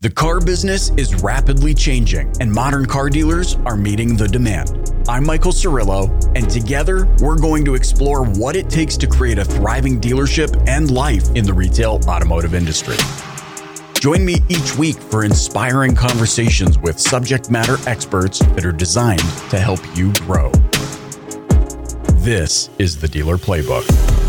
The car business is rapidly changing, and modern car dealers are meeting the demand. I'm Michael Cirillo, and together we're going to explore what it takes to create a thriving dealership and life in the retail automotive industry. Join me each week for inspiring conversations with subject matter experts that are designed to help you grow. This is the Dealer Playbook.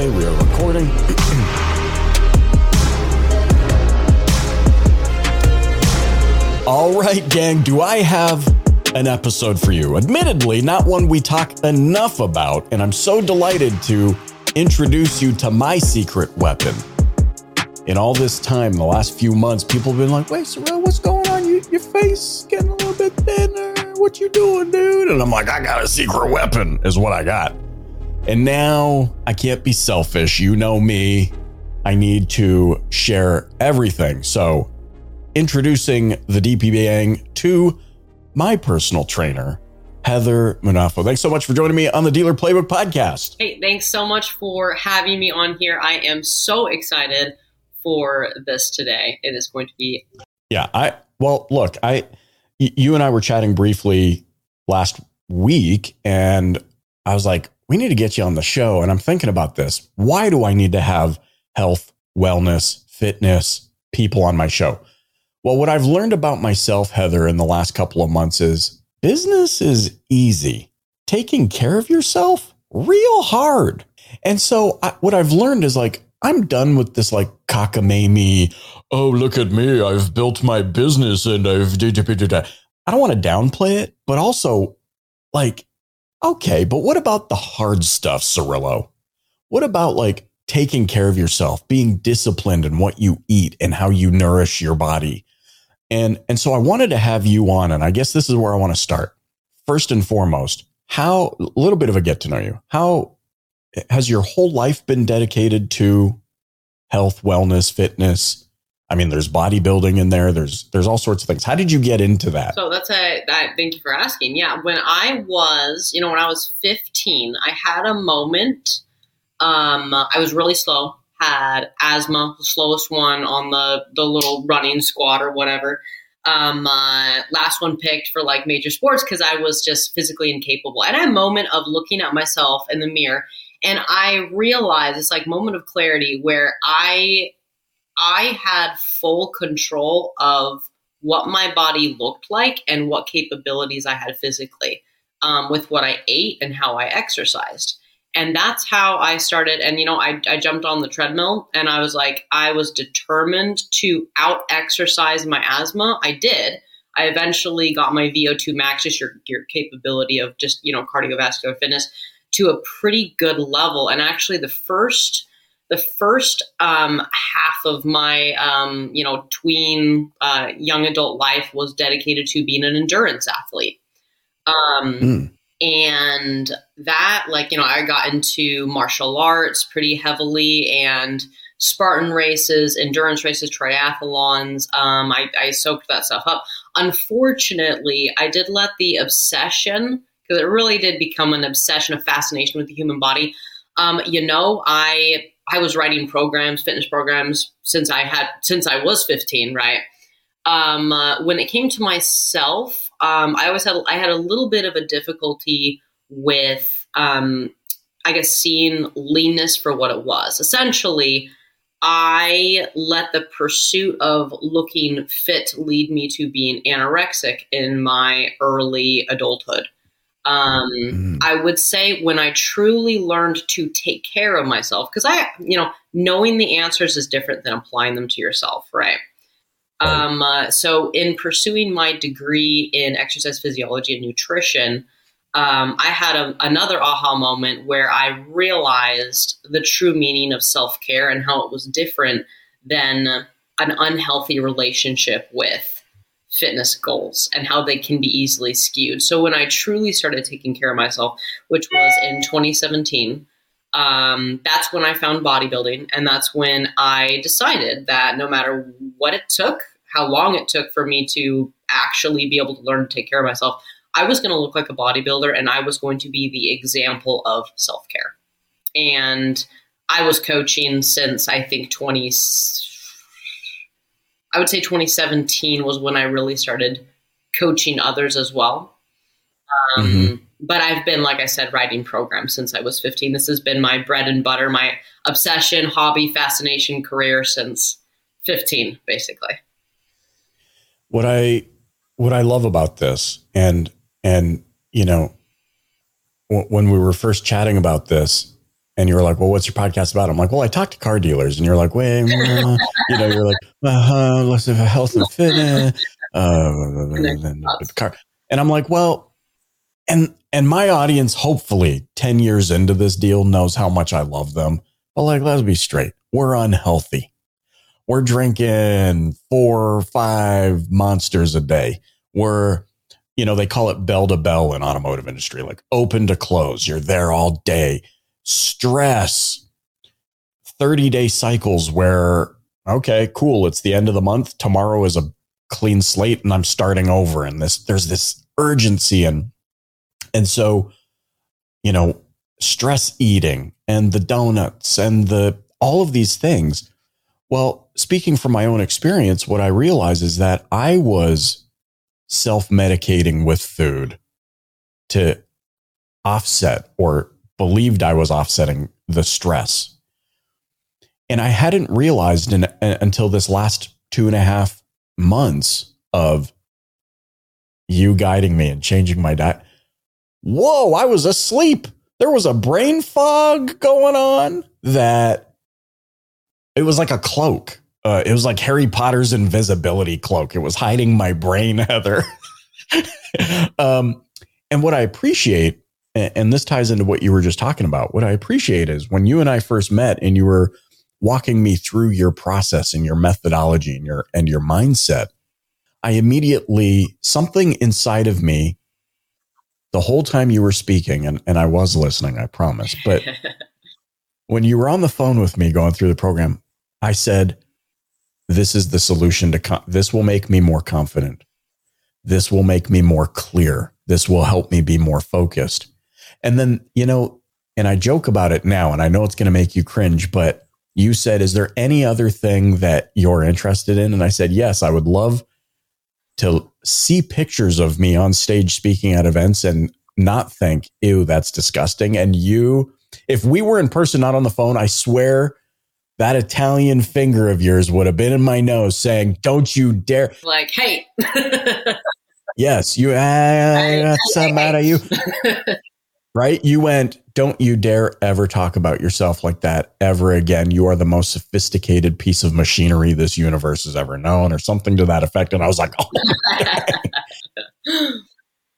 Okay, we are recording. All right, gang, do I have an episode for you? Admittedly, not one we talk enough about, and I'm so delighted to introduce you to my secret weapon. In all this time, the last few months, people have been like, wait, Cirillo, what's going on? You, your face getting a little bit thinner. What you doing, dude? And I'm like, I got a secret weapon, is what I got. And now I can't be selfish. You know me. I need to share everything. So, introducing the DPB gang to my personal trainer, Heather Munafo. Thanks so much for joining me on the Dealer Playbook podcast. Hey, thanks so much for having me on here. I am so excited for this today. It is going to be. Yeah, I well, look, I you and I were chatting briefly last week, and I was like, we need to get you on the show. And I'm thinking about this. Why do I need to have health, wellness, fitness people on my show? Well, what I've learned about myself, Heather, in the last couple of months is business is easy. Taking care of yourself, real hard. And so I, what I've learned is like, I'm done with this like cockamamie. Oh, look at me. I've built my business and I've. I don't want to downplay it, but also like Okay, but what about the hard stuff, Cirillo? What about like taking care of yourself, being disciplined in what you eat and how you nourish your body? And and so I wanted to have you on, and I guess this is where I want to start. First and foremost, how a little bit of a get to know you. How has your whole life been dedicated to health, wellness, fitness? I mean, there's bodybuilding in there. There's there's all sorts of things. How did you get into that? So that's a that. Thank you for asking. Yeah, when I was, you know, when I was 15, I had a moment. Um, I was really slow. Had asthma, the slowest one on the the little running squad or whatever. Um, uh, last one picked for like major sports because I was just physically incapable. And I had a moment of looking at myself in the mirror, and I realized it's like moment of clarity where I I had full control of what my body looked like and what capabilities I had physically um, with what I ate and how I exercised. And that's how I started. And, you know, I, I jumped on the treadmill and I was like, I was determined to out exercise my asthma. I did. I eventually got my VO2 max, just your, your capability of just, you know, cardiovascular fitness to a pretty good level. And actually, the first the first um, half of my um, you know tween uh, young adult life was dedicated to being an endurance athlete. Um, mm. and that like you know i got into martial arts pretty heavily and spartan races endurance races triathlons um, I, I soaked that stuff up. Unfortunately i did let the obsession because it really did become an obsession a fascination with the human body. Um, you know i I was writing programs, fitness programs since I had since I was 15, right? Um, uh, when it came to myself, um, I always had I had a little bit of a difficulty with, um, I guess, seeing leanness for what it was. Essentially, I let the pursuit of looking fit lead me to being anorexic in my early adulthood. Um, mm. I would say when I truly learned to take care of myself, because I, you know, knowing the answers is different than applying them to yourself, right? Um, uh, so, in pursuing my degree in exercise physiology and nutrition, um, I had a, another aha moment where I realized the true meaning of self care and how it was different than an unhealthy relationship with fitness goals and how they can be easily skewed. So when I truly started taking care of myself, which was in 2017, um, that's when I found bodybuilding. And that's when I decided that no matter what it took, how long it took for me to actually be able to learn to take care of myself, I was going to look like a bodybuilder and I was going to be the example of self care. And I was coaching since I think 20 I would say 2017 was when I really started coaching others as well. Um, mm-hmm. But I've been, like I said, writing programs since I was 15. This has been my bread and butter, my obsession, hobby, fascination, career since 15, basically. What I what I love about this, and and you know, w- when we were first chatting about this, and you were like, "Well, what's your podcast about?" I'm like, "Well, I talk to car dealers," and you're like, "Wait, you know, you're like, uh-huh, let's have health and fitness, uh, the car," and I'm like, "Well," and and my audience, hopefully, ten years into this deal, knows how much I love them. But like, let's be straight, we're unhealthy. We're drinking four or five monsters a day. We're you know, they call it bell to bell in automotive industry, like open to close. You're there all day stress 30 day cycles where, okay, cool. It's the end of the month. Tomorrow is a clean slate and I'm starting over. And this, there's this urgency. And, and so, you know, stress eating and the donuts and the, all of these things. Well, speaking from my own experience, what I realize is that I was self medicating with food to offset or believed I was offsetting the stress. And I hadn't realized in, until this last two and a half months of you guiding me and changing my diet. Whoa, I was asleep. There was a brain fog going on that it was like a cloak. Uh, it was like Harry Potter's invisibility cloak. It was hiding my brain, Heather. um, and what I appreciate and this ties into what you were just talking about. What I appreciate is when you and I first met and you were walking me through your process and your methodology and your and your mindset, I immediately something inside of me the whole time you were speaking and, and I was listening, I promise. But when you were on the phone with me going through the program, I said, this is the solution to this will make me more confident. This will make me more clear. This will help me be more focused. And then, you know, and I joke about it now, and I know it's going to make you cringe, but you said, Is there any other thing that you're interested in? And I said, Yes, I would love to see pictures of me on stage speaking at events and not think, Ew, that's disgusting. And you, if we were in person, not on the phone, I swear that Italian finger of yours would have been in my nose saying, Don't you dare. Like, hey. yes, you, uh, some out of you. right? You went, don't you dare ever talk about yourself like that ever again. You are the most sophisticated piece of machinery this universe has ever known, or something to that effect. And I was like, oh.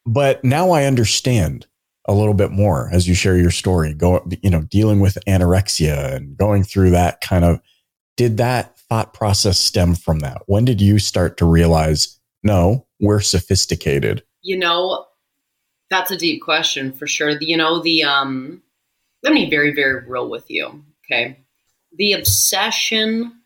but now I understand a little bit more as you share your story, go, you know, dealing with anorexia and going through that kind of, did that thought process stem from that? When did you start to realize, no, we're sophisticated? You know, that's a deep question for sure. You know, the um let me be very, very real with you. Okay. The obsession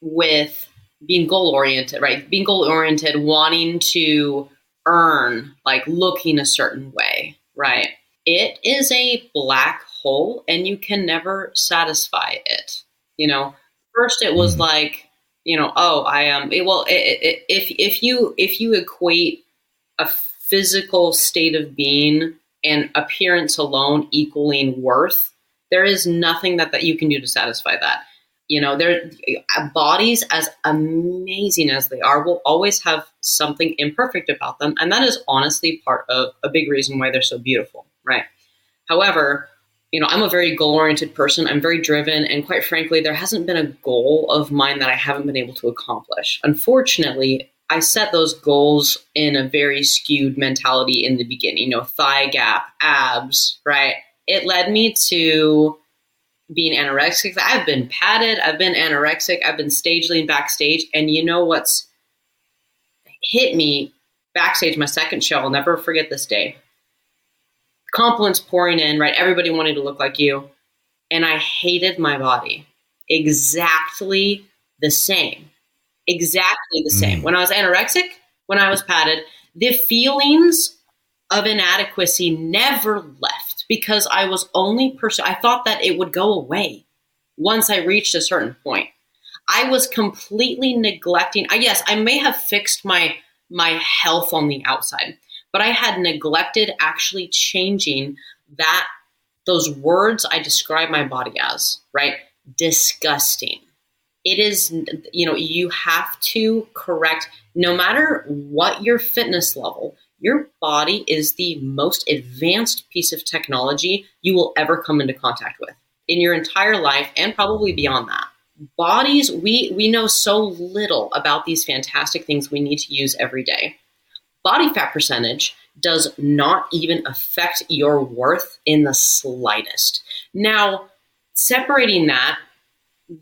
with being goal oriented, right? Being goal oriented, wanting to earn, like looking a certain way, right? It is a black hole and you can never satisfy it. You know, first it was mm like, you know, oh, I am, um, well, it, it, if, if you, if you equate a physical state of being and appearance alone equaling worth, there is nothing that, that you can do to satisfy that. You know, their bodies, as amazing as they are, will always have something imperfect about them. And that is honestly part of a big reason why they're so beautiful, right? However, you know, I'm a very goal oriented person. I'm very driven. And quite frankly, there hasn't been a goal of mine that I haven't been able to accomplish. Unfortunately, I set those goals in a very skewed mentality in the beginning, you know, thigh gap, abs, right? It led me to being anorexic. I've been padded, I've been anorexic, I've been stage lean backstage. And you know what's hit me backstage, my second show, I'll never forget this day. Compliments pouring in, right? Everybody wanted to look like you. And I hated my body exactly the same exactly the same. Mm. When I was anorexic, when I was padded, the feelings of inadequacy never left because I was only person. I thought that it would go away. once I reached a certain point. I was completely neglecting. I yes, I may have fixed my my health on the outside, but I had neglected actually changing that those words I describe my body as, right? Disgusting. It is, you know, you have to correct no matter what your fitness level, your body is the most advanced piece of technology you will ever come into contact with in your entire life and probably beyond that. Bodies, we, we know so little about these fantastic things we need to use every day. Body fat percentage does not even affect your worth in the slightest. Now, separating that,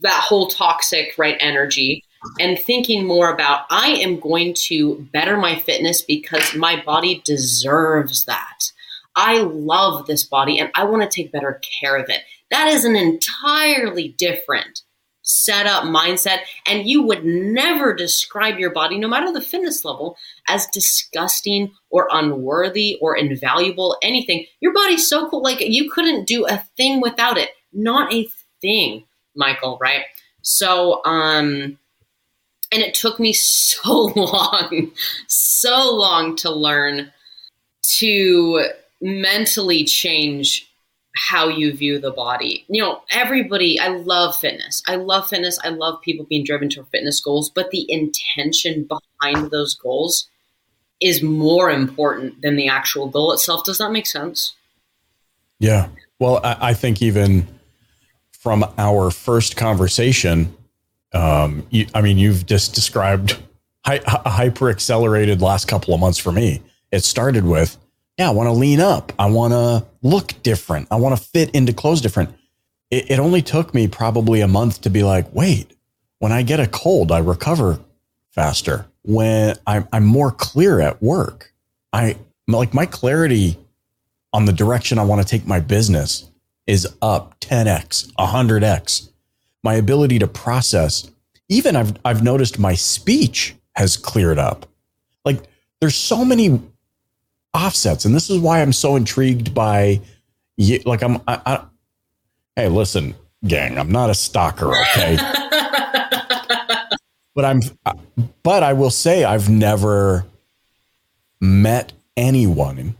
that whole toxic, right, energy and thinking more about I am going to better my fitness because my body deserves that. I love this body and I want to take better care of it. That is an entirely different setup mindset. And you would never describe your body, no matter the fitness level, as disgusting or unworthy or invaluable, anything. Your body's so cool. Like you couldn't do a thing without it. Not a thing, Michael, right? So, um, and it took me so long, so long to learn to mentally change how you view the body. You know, everybody, I love fitness. I love fitness. I love people being driven to fitness goals, but the intention behind those goals is more important than the actual goal itself. Does that make sense? Yeah. Well, I, I think even from our first conversation, um, you, I mean, you've just described hi- hyper accelerated last couple of months for me. It started with, yeah, I want to lean up. I want to look different. I want to fit into clothes different. It, it only took me probably a month to be like, wait, when I get a cold, I recover faster. When I'm, I'm more clear at work, I like my clarity on the direction I want to take my business is up 10x, 100x my ability to process. Even I've I've noticed my speech has cleared up. Like there's so many offsets, and this is why I'm so intrigued by. Like I'm, I, I, hey, listen, gang, I'm not a stalker, okay. but I'm, but I will say I've never met anyone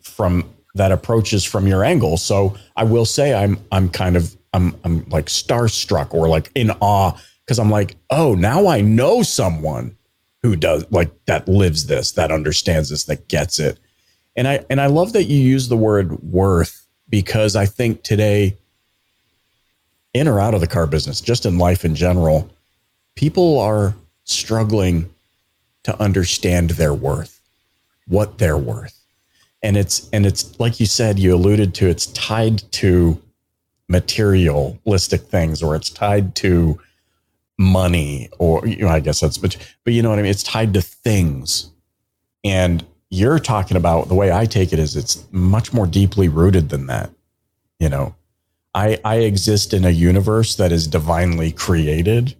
from that approaches from your angle. So I will say I'm I'm kind of I'm I'm like starstruck or like in awe because I'm like, oh, now I know someone who does like that lives this, that understands this, that gets it. And I and I love that you use the word worth because I think today in or out of the car business, just in life in general, people are struggling to understand their worth, what they're worth. And it's and it's like you said, you alluded to it's tied to materialistic things or it's tied to money or you know, I guess that's but but you know what I mean? It's tied to things. And you're talking about the way I take it is it's much more deeply rooted than that you know? I I exist in a universe that is divinely created.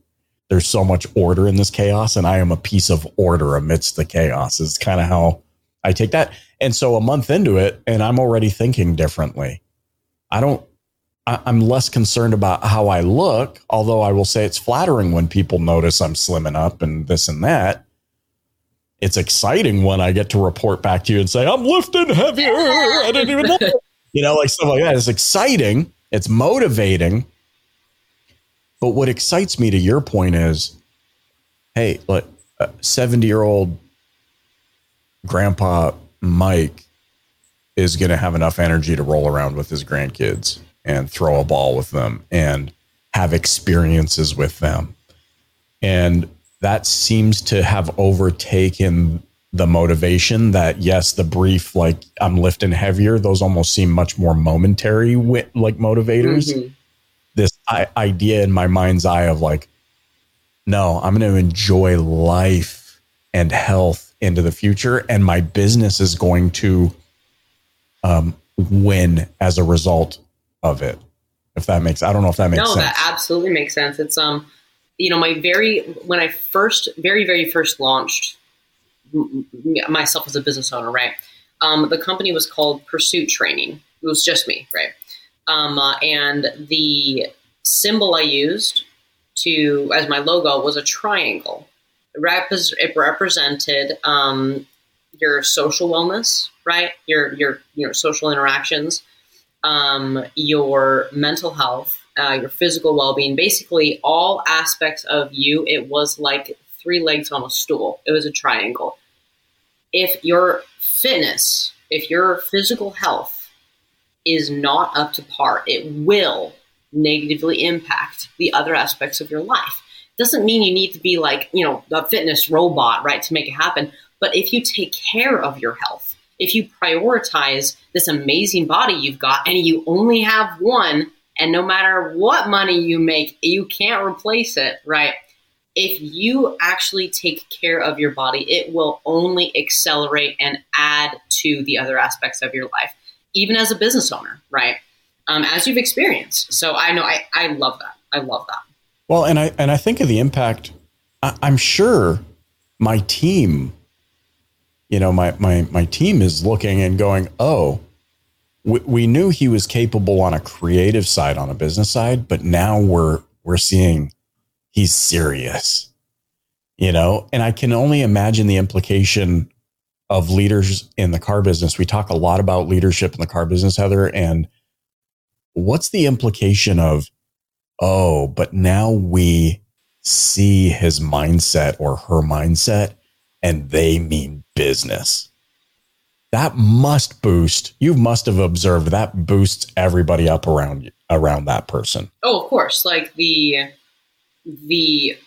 There's so much order in this chaos and I am a piece of order amidst the chaos is kind of how I take that and so a month into it and I'm already thinking differently I don't I'm less concerned about how I look, although I will say it's flattering when people notice I'm slimming up and this and that. It's exciting when I get to report back to you and say, I'm lifting heavier. I didn't even know. You know, like stuff like that. It's exciting. It's motivating. But what excites me to your point is, hey, like 70 year old grandpa Mike is going to have enough energy to roll around with his grandkids and throw a ball with them and have experiences with them. And that seems to have overtaken the motivation that yes the brief like i'm lifting heavier those almost seem much more momentary like motivators mm-hmm. this idea in my mind's eye of like no i'm going to enjoy life and health into the future and my business is going to um, win as a result of it. If that makes, I don't know if that makes no, sense. That absolutely makes sense. It's um, you know, my very when I first, very very first launched myself as a business owner, right? Um, the company was called Pursuit Training. It was just me, right? Um, uh, and the symbol I used to as my logo was a triangle. Repre- it represented um, your social wellness, right? Your your your social interactions, um, your mental health, uh, your physical well being. Basically, all aspects of you. It was like three legs on a stool. It was a triangle. If your fitness, if your physical health is not up to par, it will negatively impact the other aspects of your life. Doesn't mean you need to be like, you know, a fitness robot, right, to make it happen. But if you take care of your health, if you prioritize this amazing body you've got and you only have one, and no matter what money you make, you can't replace it, right? If you actually take care of your body, it will only accelerate and add to the other aspects of your life, even as a business owner, right? Um, as you've experienced. So I know I, I love that. I love that. Well, and I and I think of the impact. I, I'm sure my team you know, my my my team is looking and going, oh, we, we knew he was capable on a creative side, on a business side, but now we're we're seeing he's serious. You know, and I can only imagine the implication of leaders in the car business. We talk a lot about leadership in the car business, Heather, and what's the implication of, oh, but now we see his mindset or her mindset and they mean business. That must boost. You must have observed that boosts everybody up around around that person. Oh, of course. Like the the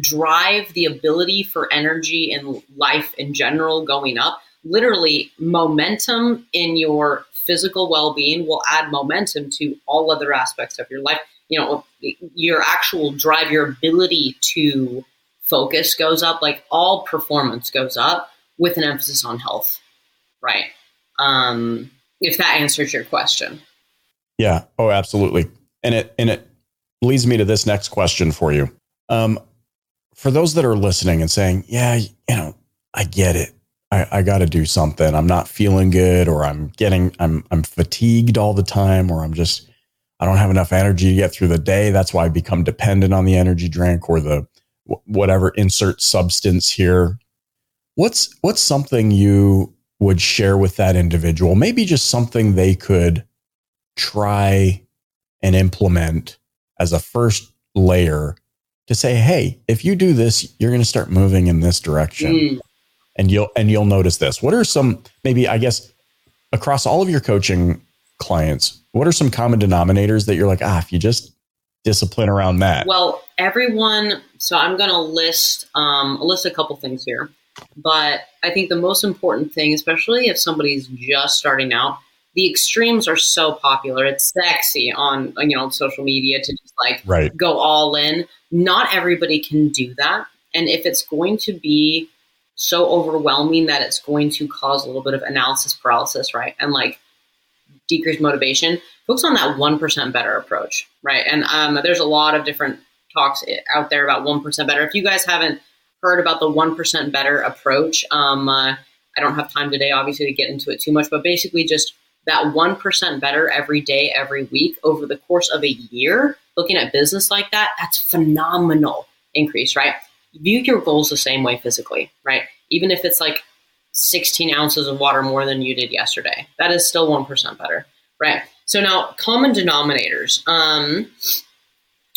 drive, the ability for energy and life in general going up. Literally, momentum in your physical well being will add momentum to all other aspects of your life. You know, your actual drive, your ability to focus goes up, like all performance goes up with an emphasis on health, right? Um, if that answers your question. Yeah. Oh, absolutely. And it and it leads me to this next question for you. Um, for those that are listening and saying, "Yeah, you know, I get it. I, I got to do something. I'm not feeling good, or I'm getting, I'm, I'm fatigued all the time, or I'm just, I don't have enough energy to get through the day. That's why I become dependent on the energy drink or the whatever insert substance here. What's what's something you would share with that individual? Maybe just something they could try and implement as a first layer to say, "Hey, if you do this, you're going to start moving in this direction." Mm. And you'll and you'll notice this. What are some maybe I guess across all of your coaching clients, what are some common denominators that you're like, "Ah, if you just discipline around that?" Well, everyone so i'm going to list um, list a couple things here but i think the most important thing especially if somebody's just starting out the extremes are so popular it's sexy on you know social media to just like right. go all in not everybody can do that and if it's going to be so overwhelming that it's going to cause a little bit of analysis paralysis right and like decrease motivation focus on that 1% better approach right and um, there's a lot of different talks out there about 1% better. If you guys haven't heard about the 1% better approach, um, uh, I don't have time today, obviously, to get into it too much, but basically just that 1% better every day, every week over the course of a year, looking at business like that, that's phenomenal increase, right? View your goals the same way physically, right? Even if it's like 16 ounces of water more than you did yesterday, that is still 1% better, right? So now, common denominators. Um,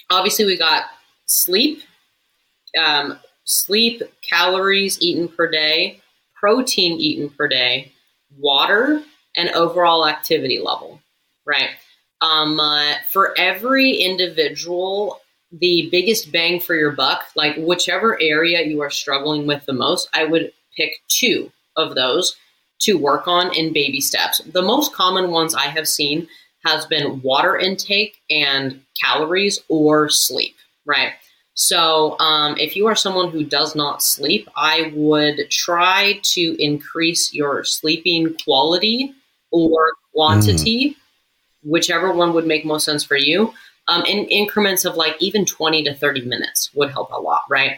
obviously we got sleep, um, sleep, calories eaten per day, protein eaten per day, water, and overall activity level. Right. Um, uh, for every individual, the biggest bang for your buck, like whichever area you are struggling with the most, I would pick two of those to work on in baby steps. The most common ones I have seen has been water intake and calories or sleep, right? So, um, if you are someone who does not sleep, I would try to increase your sleeping quality or quantity, mm. whichever one would make most sense for you. Um, in increments of like even 20 to 30 minutes would help a lot, right?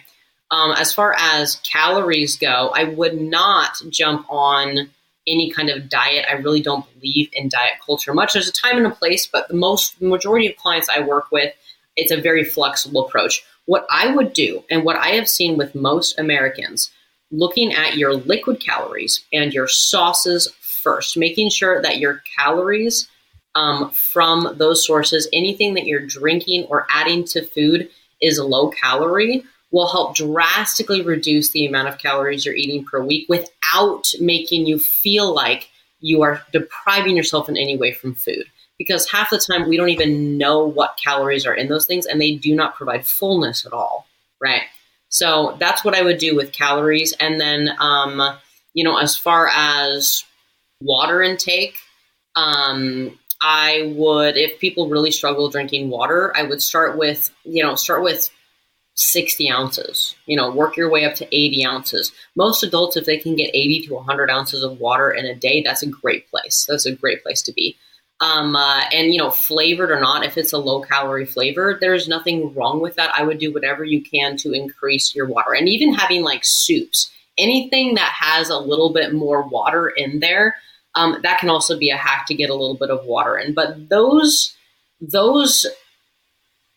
Um, as far as calories go, I would not jump on any kind of diet. I really don't believe in diet culture much. There's a time and a place, but the most majority of clients I work with, it's a very flexible approach. What I would do, and what I have seen with most Americans, looking at your liquid calories and your sauces first, making sure that your calories um, from those sources, anything that you're drinking or adding to food is low calorie, will help drastically reduce the amount of calories you're eating per week without making you feel like you are depriving yourself in any way from food. Because half the time we don't even know what calories are in those things and they do not provide fullness at all, right? So that's what I would do with calories. And then, um, you know, as far as water intake, um, I would, if people really struggle drinking water, I would start with, you know, start with 60 ounces. You know, work your way up to 80 ounces. Most adults, if they can get 80 to 100 ounces of water in a day, that's a great place. That's a great place to be. Um, uh, and you know, flavored or not, if it's a low calorie flavor, there's nothing wrong with that. I would do whatever you can to increase your water, and even having like soups, anything that has a little bit more water in there, um, that can also be a hack to get a little bit of water in. But those those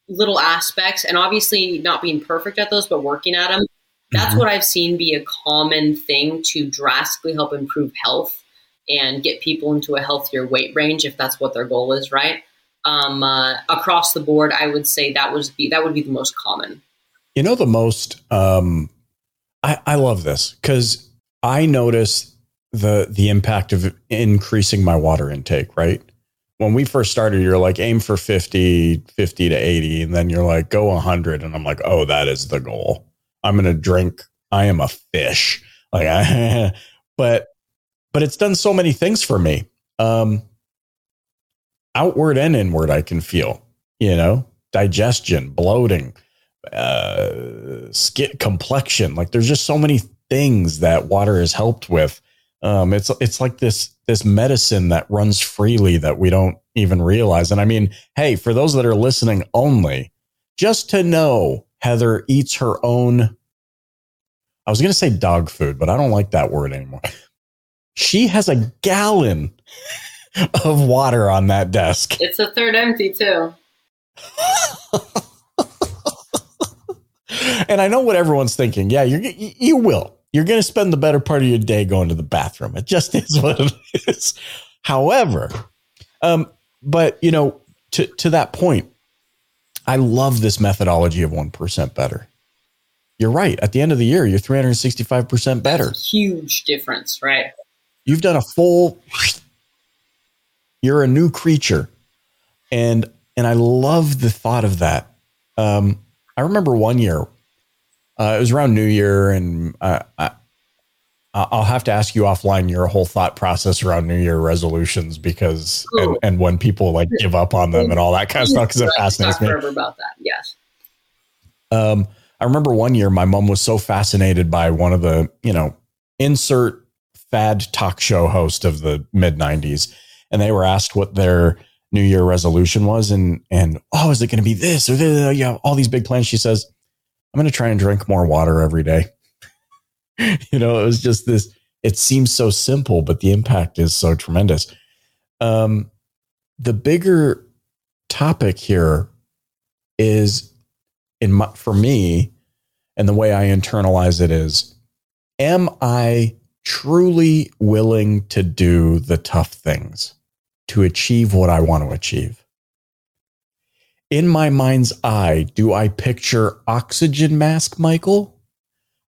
little aspects, and obviously not being perfect at those, but working at them, that's mm-hmm. what I've seen be a common thing to drastically help improve health and get people into a healthier weight range if that's what their goal is, right? Um, uh, across the board, I would say that was be that would be the most common. You know, the most. Um, I I love this because I notice the the impact of increasing my water intake. Right when we first started, you're like aim for 50, 50 to 80, and then you're like go 100, and I'm like, oh, that is the goal. I'm gonna drink. I am a fish. Like I, but but it's done so many things for me. Um, outward and inward, I can feel, you know, digestion, bloating, uh, skin complexion. Like there's just so many things that water has helped with. Um, it's it's like this this medicine that runs freely that we don't even realize. And I mean, hey, for those that are listening only, just to know Heather eats her own. I was going to say dog food, but I don't like that word anymore. She has a gallon of water on that desk. It's a third empty, too. and I know what everyone's thinking. Yeah, you you will. You're going to spend the better part of your day going to the bathroom. It just is what it is. However, um, but you know, to to that point, I love this methodology of one percent better. You're right. At the end of the year, you're 365 percent better. huge difference, right? You've done a full. You're a new creature, and and I love the thought of that. Um, I remember one year, uh, it was around New Year, and uh, I, I'll have to ask you offline your whole thought process around New Year resolutions because and, and when people like give up on them and all that kind of stuff because it fascinates me. About that, yes. Um, I remember one year my mom was so fascinated by one of the you know insert fad talk show host of the mid 90s and they were asked what their new year resolution was and and oh is it going to be this or this? you have all these big plans she says i'm going to try and drink more water every day you know it was just this it seems so simple but the impact is so tremendous um the bigger topic here is in my, for me and the way i internalize it is am i truly willing to do the tough things to achieve what I want to achieve. In my mind's eye, do I picture oxygen mask Michael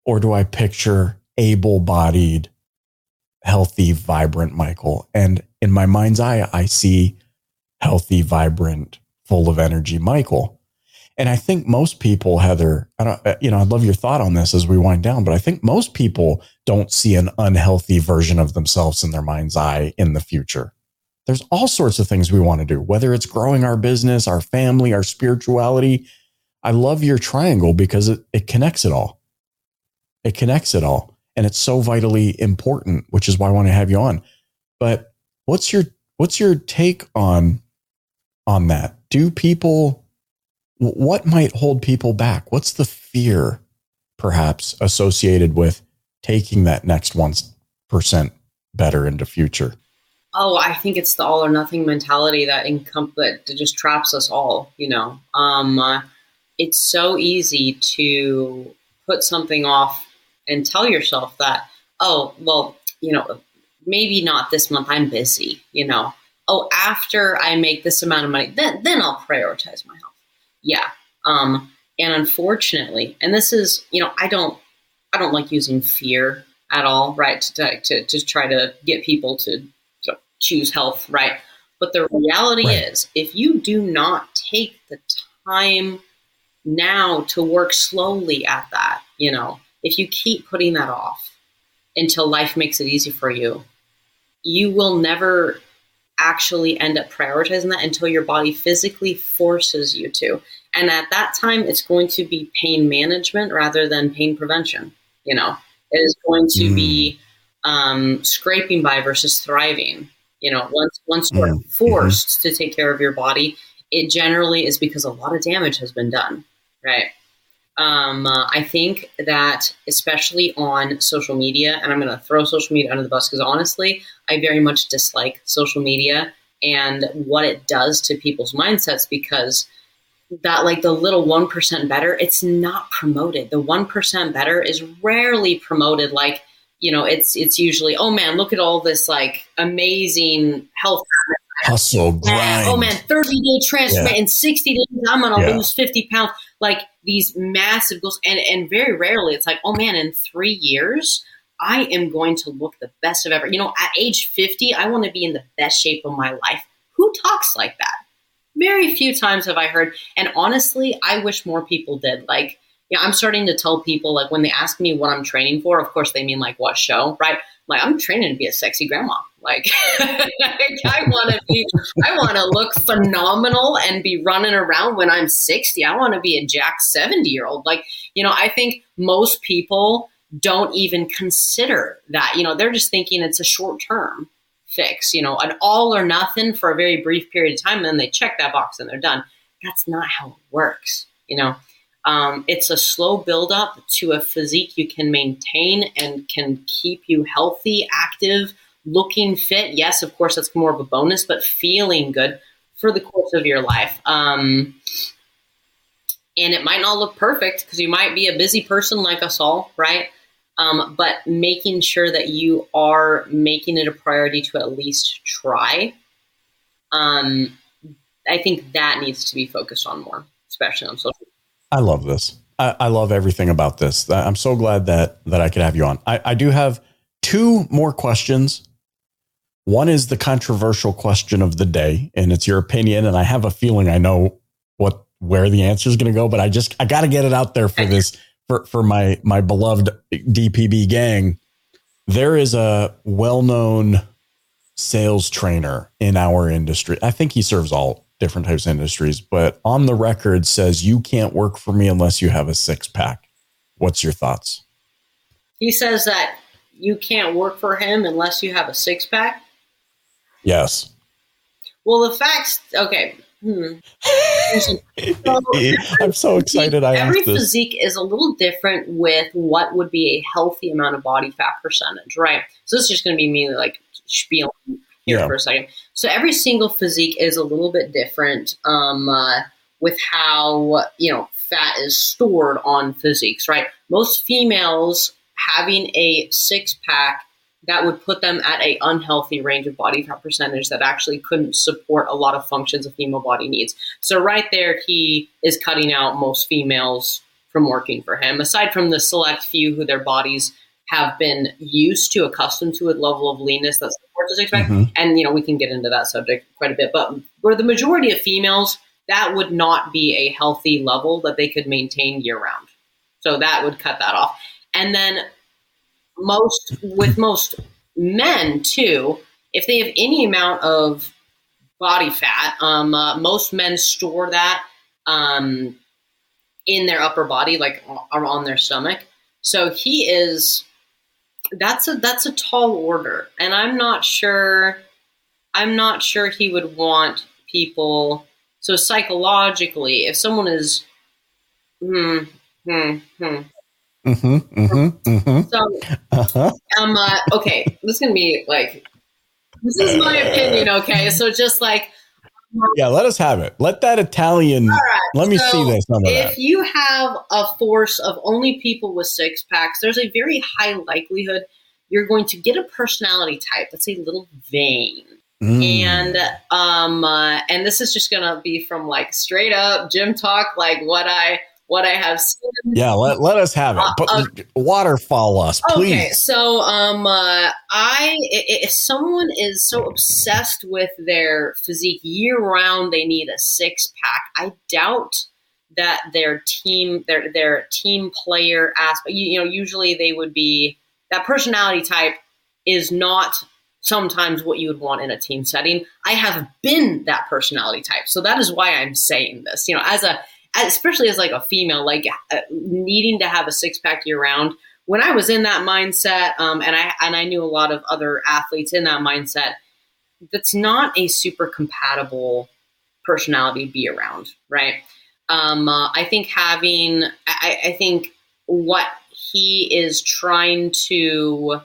or do I picture able bodied, healthy, vibrant Michael? And in my mind's eye, I see healthy, vibrant, full of energy Michael. And I think most people, Heather, I don't, uh, you know, I'd love your thought on this as we wind down, but I think most people don't see an unhealthy version of themselves in their mind's eye in the future. There's all sorts of things we want to do, whether it's growing our business, our family, our spirituality. I love your triangle because it, it connects it all. It connects it all. And it's so vitally important, which is why I want to have you on. But what's your what's your take on on that? Do people what might hold people back? What's the fear, perhaps, associated with taking that next 1% better into future? Oh, I think it's the all or nothing mentality that encom- that just traps us all. You know, um, uh, it's so easy to put something off and tell yourself that, oh, well, you know, maybe not this month. I'm busy. You know, oh, after I make this amount of money, then then I'll prioritize my health. Yeah. Um, and unfortunately, and this is, you know, I don't, I don't like using fear at all, right? To to, to try to get people to, to choose health, right? But the reality right. is, if you do not take the time now to work slowly at that, you know, if you keep putting that off until life makes it easy for you, you will never actually end up prioritizing that until your body physically forces you to. And at that time, it's going to be pain management rather than pain prevention. You know, it is going to mm. be um, scraping by versus thriving. You know, once once you're mm. forced mm-hmm. to take care of your body, it generally is because a lot of damage has been done. Right. Um, uh, I think that especially on social media, and I'm going to throw social media under the bus because honestly, I very much dislike social media and what it does to people's mindsets because that like the little 1% better, it's not promoted. The 1% better is rarely promoted like, you know, it's it's usually, oh man, look at all this like amazing health hustle grind. Oh man, 30 day transformation yeah. in 60 days, I'm gonna yeah. lose 50 pounds. Like these massive goals, and and very rarely it's like, oh man, in three years, I am going to look the best of ever. You know, at age 50, I want to be in the best shape of my life. Who talks like that? Very few times have I heard, and honestly, I wish more people did. Like, yeah, I'm starting to tell people like when they ask me what I'm training for, of course they mean like what show, right? Like I'm training to be a sexy grandma. Like I want to be, I want to look phenomenal and be running around when I'm 60. I want to be a jack 70 year old. Like, you know, I think most people don't even consider that. You know, they're just thinking it's a short term fix, you know, an all or nothing for a very brief period of time. And then they check that box and they're done. That's not how it works. You know, um, it's a slow buildup to a physique you can maintain and can keep you healthy, active, looking fit. Yes, of course, that's more of a bonus, but feeling good for the course of your life. Um, and it might not look perfect because you might be a busy person like us all, right? Um, but making sure that you are making it a priority to at least try. Um, I think that needs to be focused on more, especially on social I love this. I, I, love everything about this. I'm so glad that that I could have you on. I, I do have two more questions. One is the controversial question of the day, and it's your opinion. And I have a feeling I know what where the answer is going to go, but I just I got to get it out there for this for for my my beloved DPB gang. There is a well known sales trainer in our industry. I think he serves all different types of industries, but on the record says you can't work for me unless you have a six pack. What's your thoughts? He says that you can't work for him unless you have a six pack. Yes. Well, the facts. Okay. Hmm. So, I'm so excited. I every physique is a little different with what would be a healthy amount of body fat percentage, right? So this is just going to be me like spieling here yeah. for a second. So every single physique is a little bit different um, uh, with how you know fat is stored on physiques, right? Most females having a six pack that would put them at a unhealthy range of body fat percentage that actually couldn't support a lot of functions a female body needs. So right there, he is cutting out most females from working for him. Aside from the select few who their bodies have been used to, accustomed to a level of leanness that supports a six. Mm-hmm. And, you know, we can get into that subject quite a bit. But for the majority of females, that would not be a healthy level that they could maintain year round. So that would cut that off. And then most, with most men too, if they have any amount of body fat, um, uh, most men store that um, in their upper body, like or on their stomach. So he is that's a that's a tall order, and I'm not sure. I'm not sure he would want people. So psychologically, if someone is, hmm, hmm, hmm, Mm-hmm, mm-hmm, mm-hmm. So, Uh-huh. um, uh, okay, this is gonna be like, this is my opinion. Okay, so just like, Yeah, let us have it. Let that Italian. right, Let me so see this. If that. you have a force of only people with six packs, there's a very high likelihood you're going to get a personality type that's a little vain. Mm. And um, uh, and this is just gonna be from like straight up gym talk, like what I what I have seen. yeah, let, let us have it. Uh, But waterfall us, please. Okay, so um, uh, I i- if someone is so obsessed with their physique year round, they need a six pack. I doubt that their team, their their team player aspect. You, you know, usually they would be that personality type is not sometimes what you would want in a team setting. I have been that personality type, so that is why I'm saying this. You know, as a especially as like a female, like uh, needing to have a six pack year round. When I was in that mindset, um, and I and I knew a lot of other athletes in that mindset, that's not a super compatible personality to be around, right? Um, uh, I think having, I, I think what he is trying to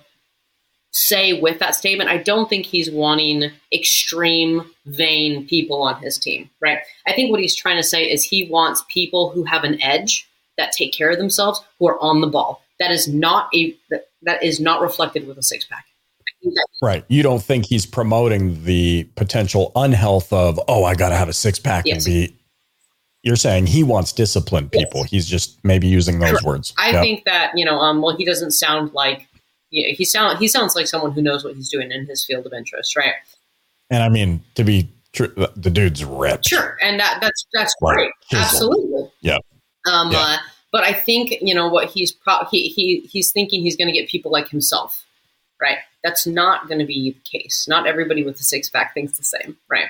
say with that statement, I don't think he's wanting extreme, vain people on his team, right? I think what he's trying to say is he wants people who have an edge that take care of themselves, who are on the ball. That is not a that, that is not reflected with a six pack. Right. You don't think he's promoting the potential unhealth of, oh, I got to have a six pack Yes. and be. You're saying he wants disciplined people. He's just maybe using those Correct. words. I Yep. think that you know, um, well, he doesn't sound like yeah, he sound he sounds like someone who knows what he's doing in his field of interest, right? And I mean, to be true, the dude's ripped. Sure, and that that's that's Right. great, absolutely. Yeah. Um, Yeah. Uh, but I think you know what he's pro- he he he's thinking he's going to get people like himself, right? That's not going to be the case. Not everybody with a six pack thinks the same, right?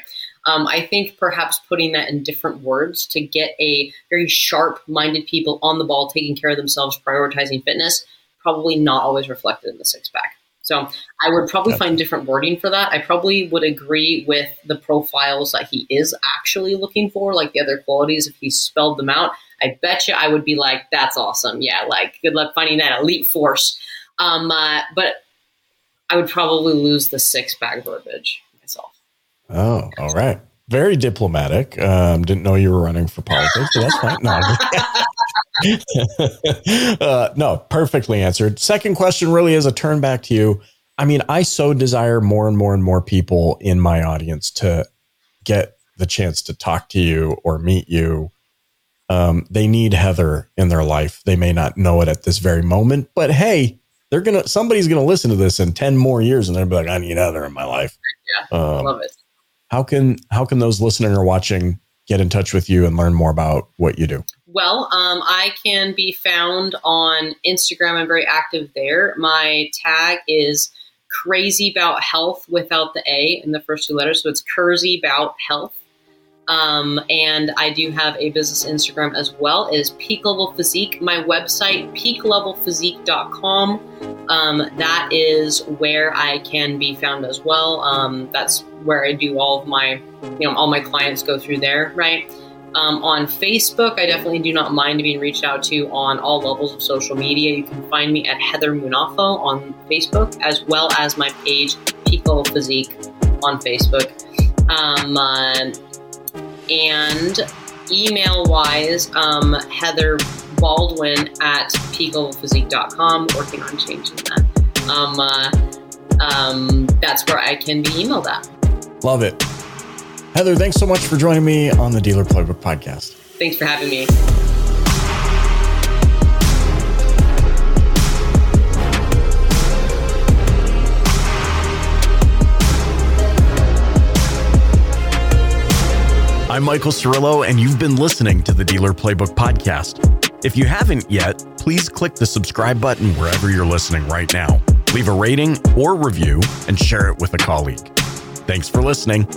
Um, I think perhaps putting that in different words to get a very sharp minded people on the ball, taking care of themselves, prioritizing fitness, probably not always reflected in the six pack. So I would probably find different wording for that. I probably would agree with the profiles that he is actually looking for, like the other qualities. If he spelled them out, I bet you I would be like, "That's awesome! Yeah, like good luck finding that elite force." Um, uh, but I would probably lose the six pack verbiage myself. Oh, all right. Very diplomatic. Um, didn't know you were running for politics, but that's fine. No, uh, no, perfectly answered. Second question really is a turn back to you. I mean, I so desire more and more and more people in my audience to get the chance to talk to you or meet you. Um, they need Heather in their life. They may not know it at this very moment, but hey, they're gonna somebody's gonna listen to this in 10 more years and they'll be like, I need Heather in my life. Yeah. I Um, love it. How can how can those listening or watching get in touch with you and learn more about what you do? Well, um, I can be found on Instagram. I'm very active there. My tag is crazy about health without the A in the first two letters. So it's Curzy about health. Um, and I do have a business Instagram as well. Is Peak Level Physique. My website, peaklevelphysique.com. Um, that is where I can be found as well. Um, that's where I do all of my, you know, all my clients go through there, right? Um, on Facebook, I definitely do not mind being reached out to on all levels of social media. You can find me at Heather Munafo on Facebook, as well as my page, Pico Physique, on Facebook. Um, uh, and email wise, um, Heather Baldwin at peaklevphysique.com, working on changing that. Um, uh, um, that's where I can be emailed at. Love it. Heather, thanks so much for joining me on the Dealer Playbook podcast. Thanks for having me. I'm Michael Cirillo, and you've been listening to the Dealer Playbook podcast. If you haven't yet, please click the subscribe button wherever you're listening right now. Leave a rating or review and share it with a colleague. Thanks for listening.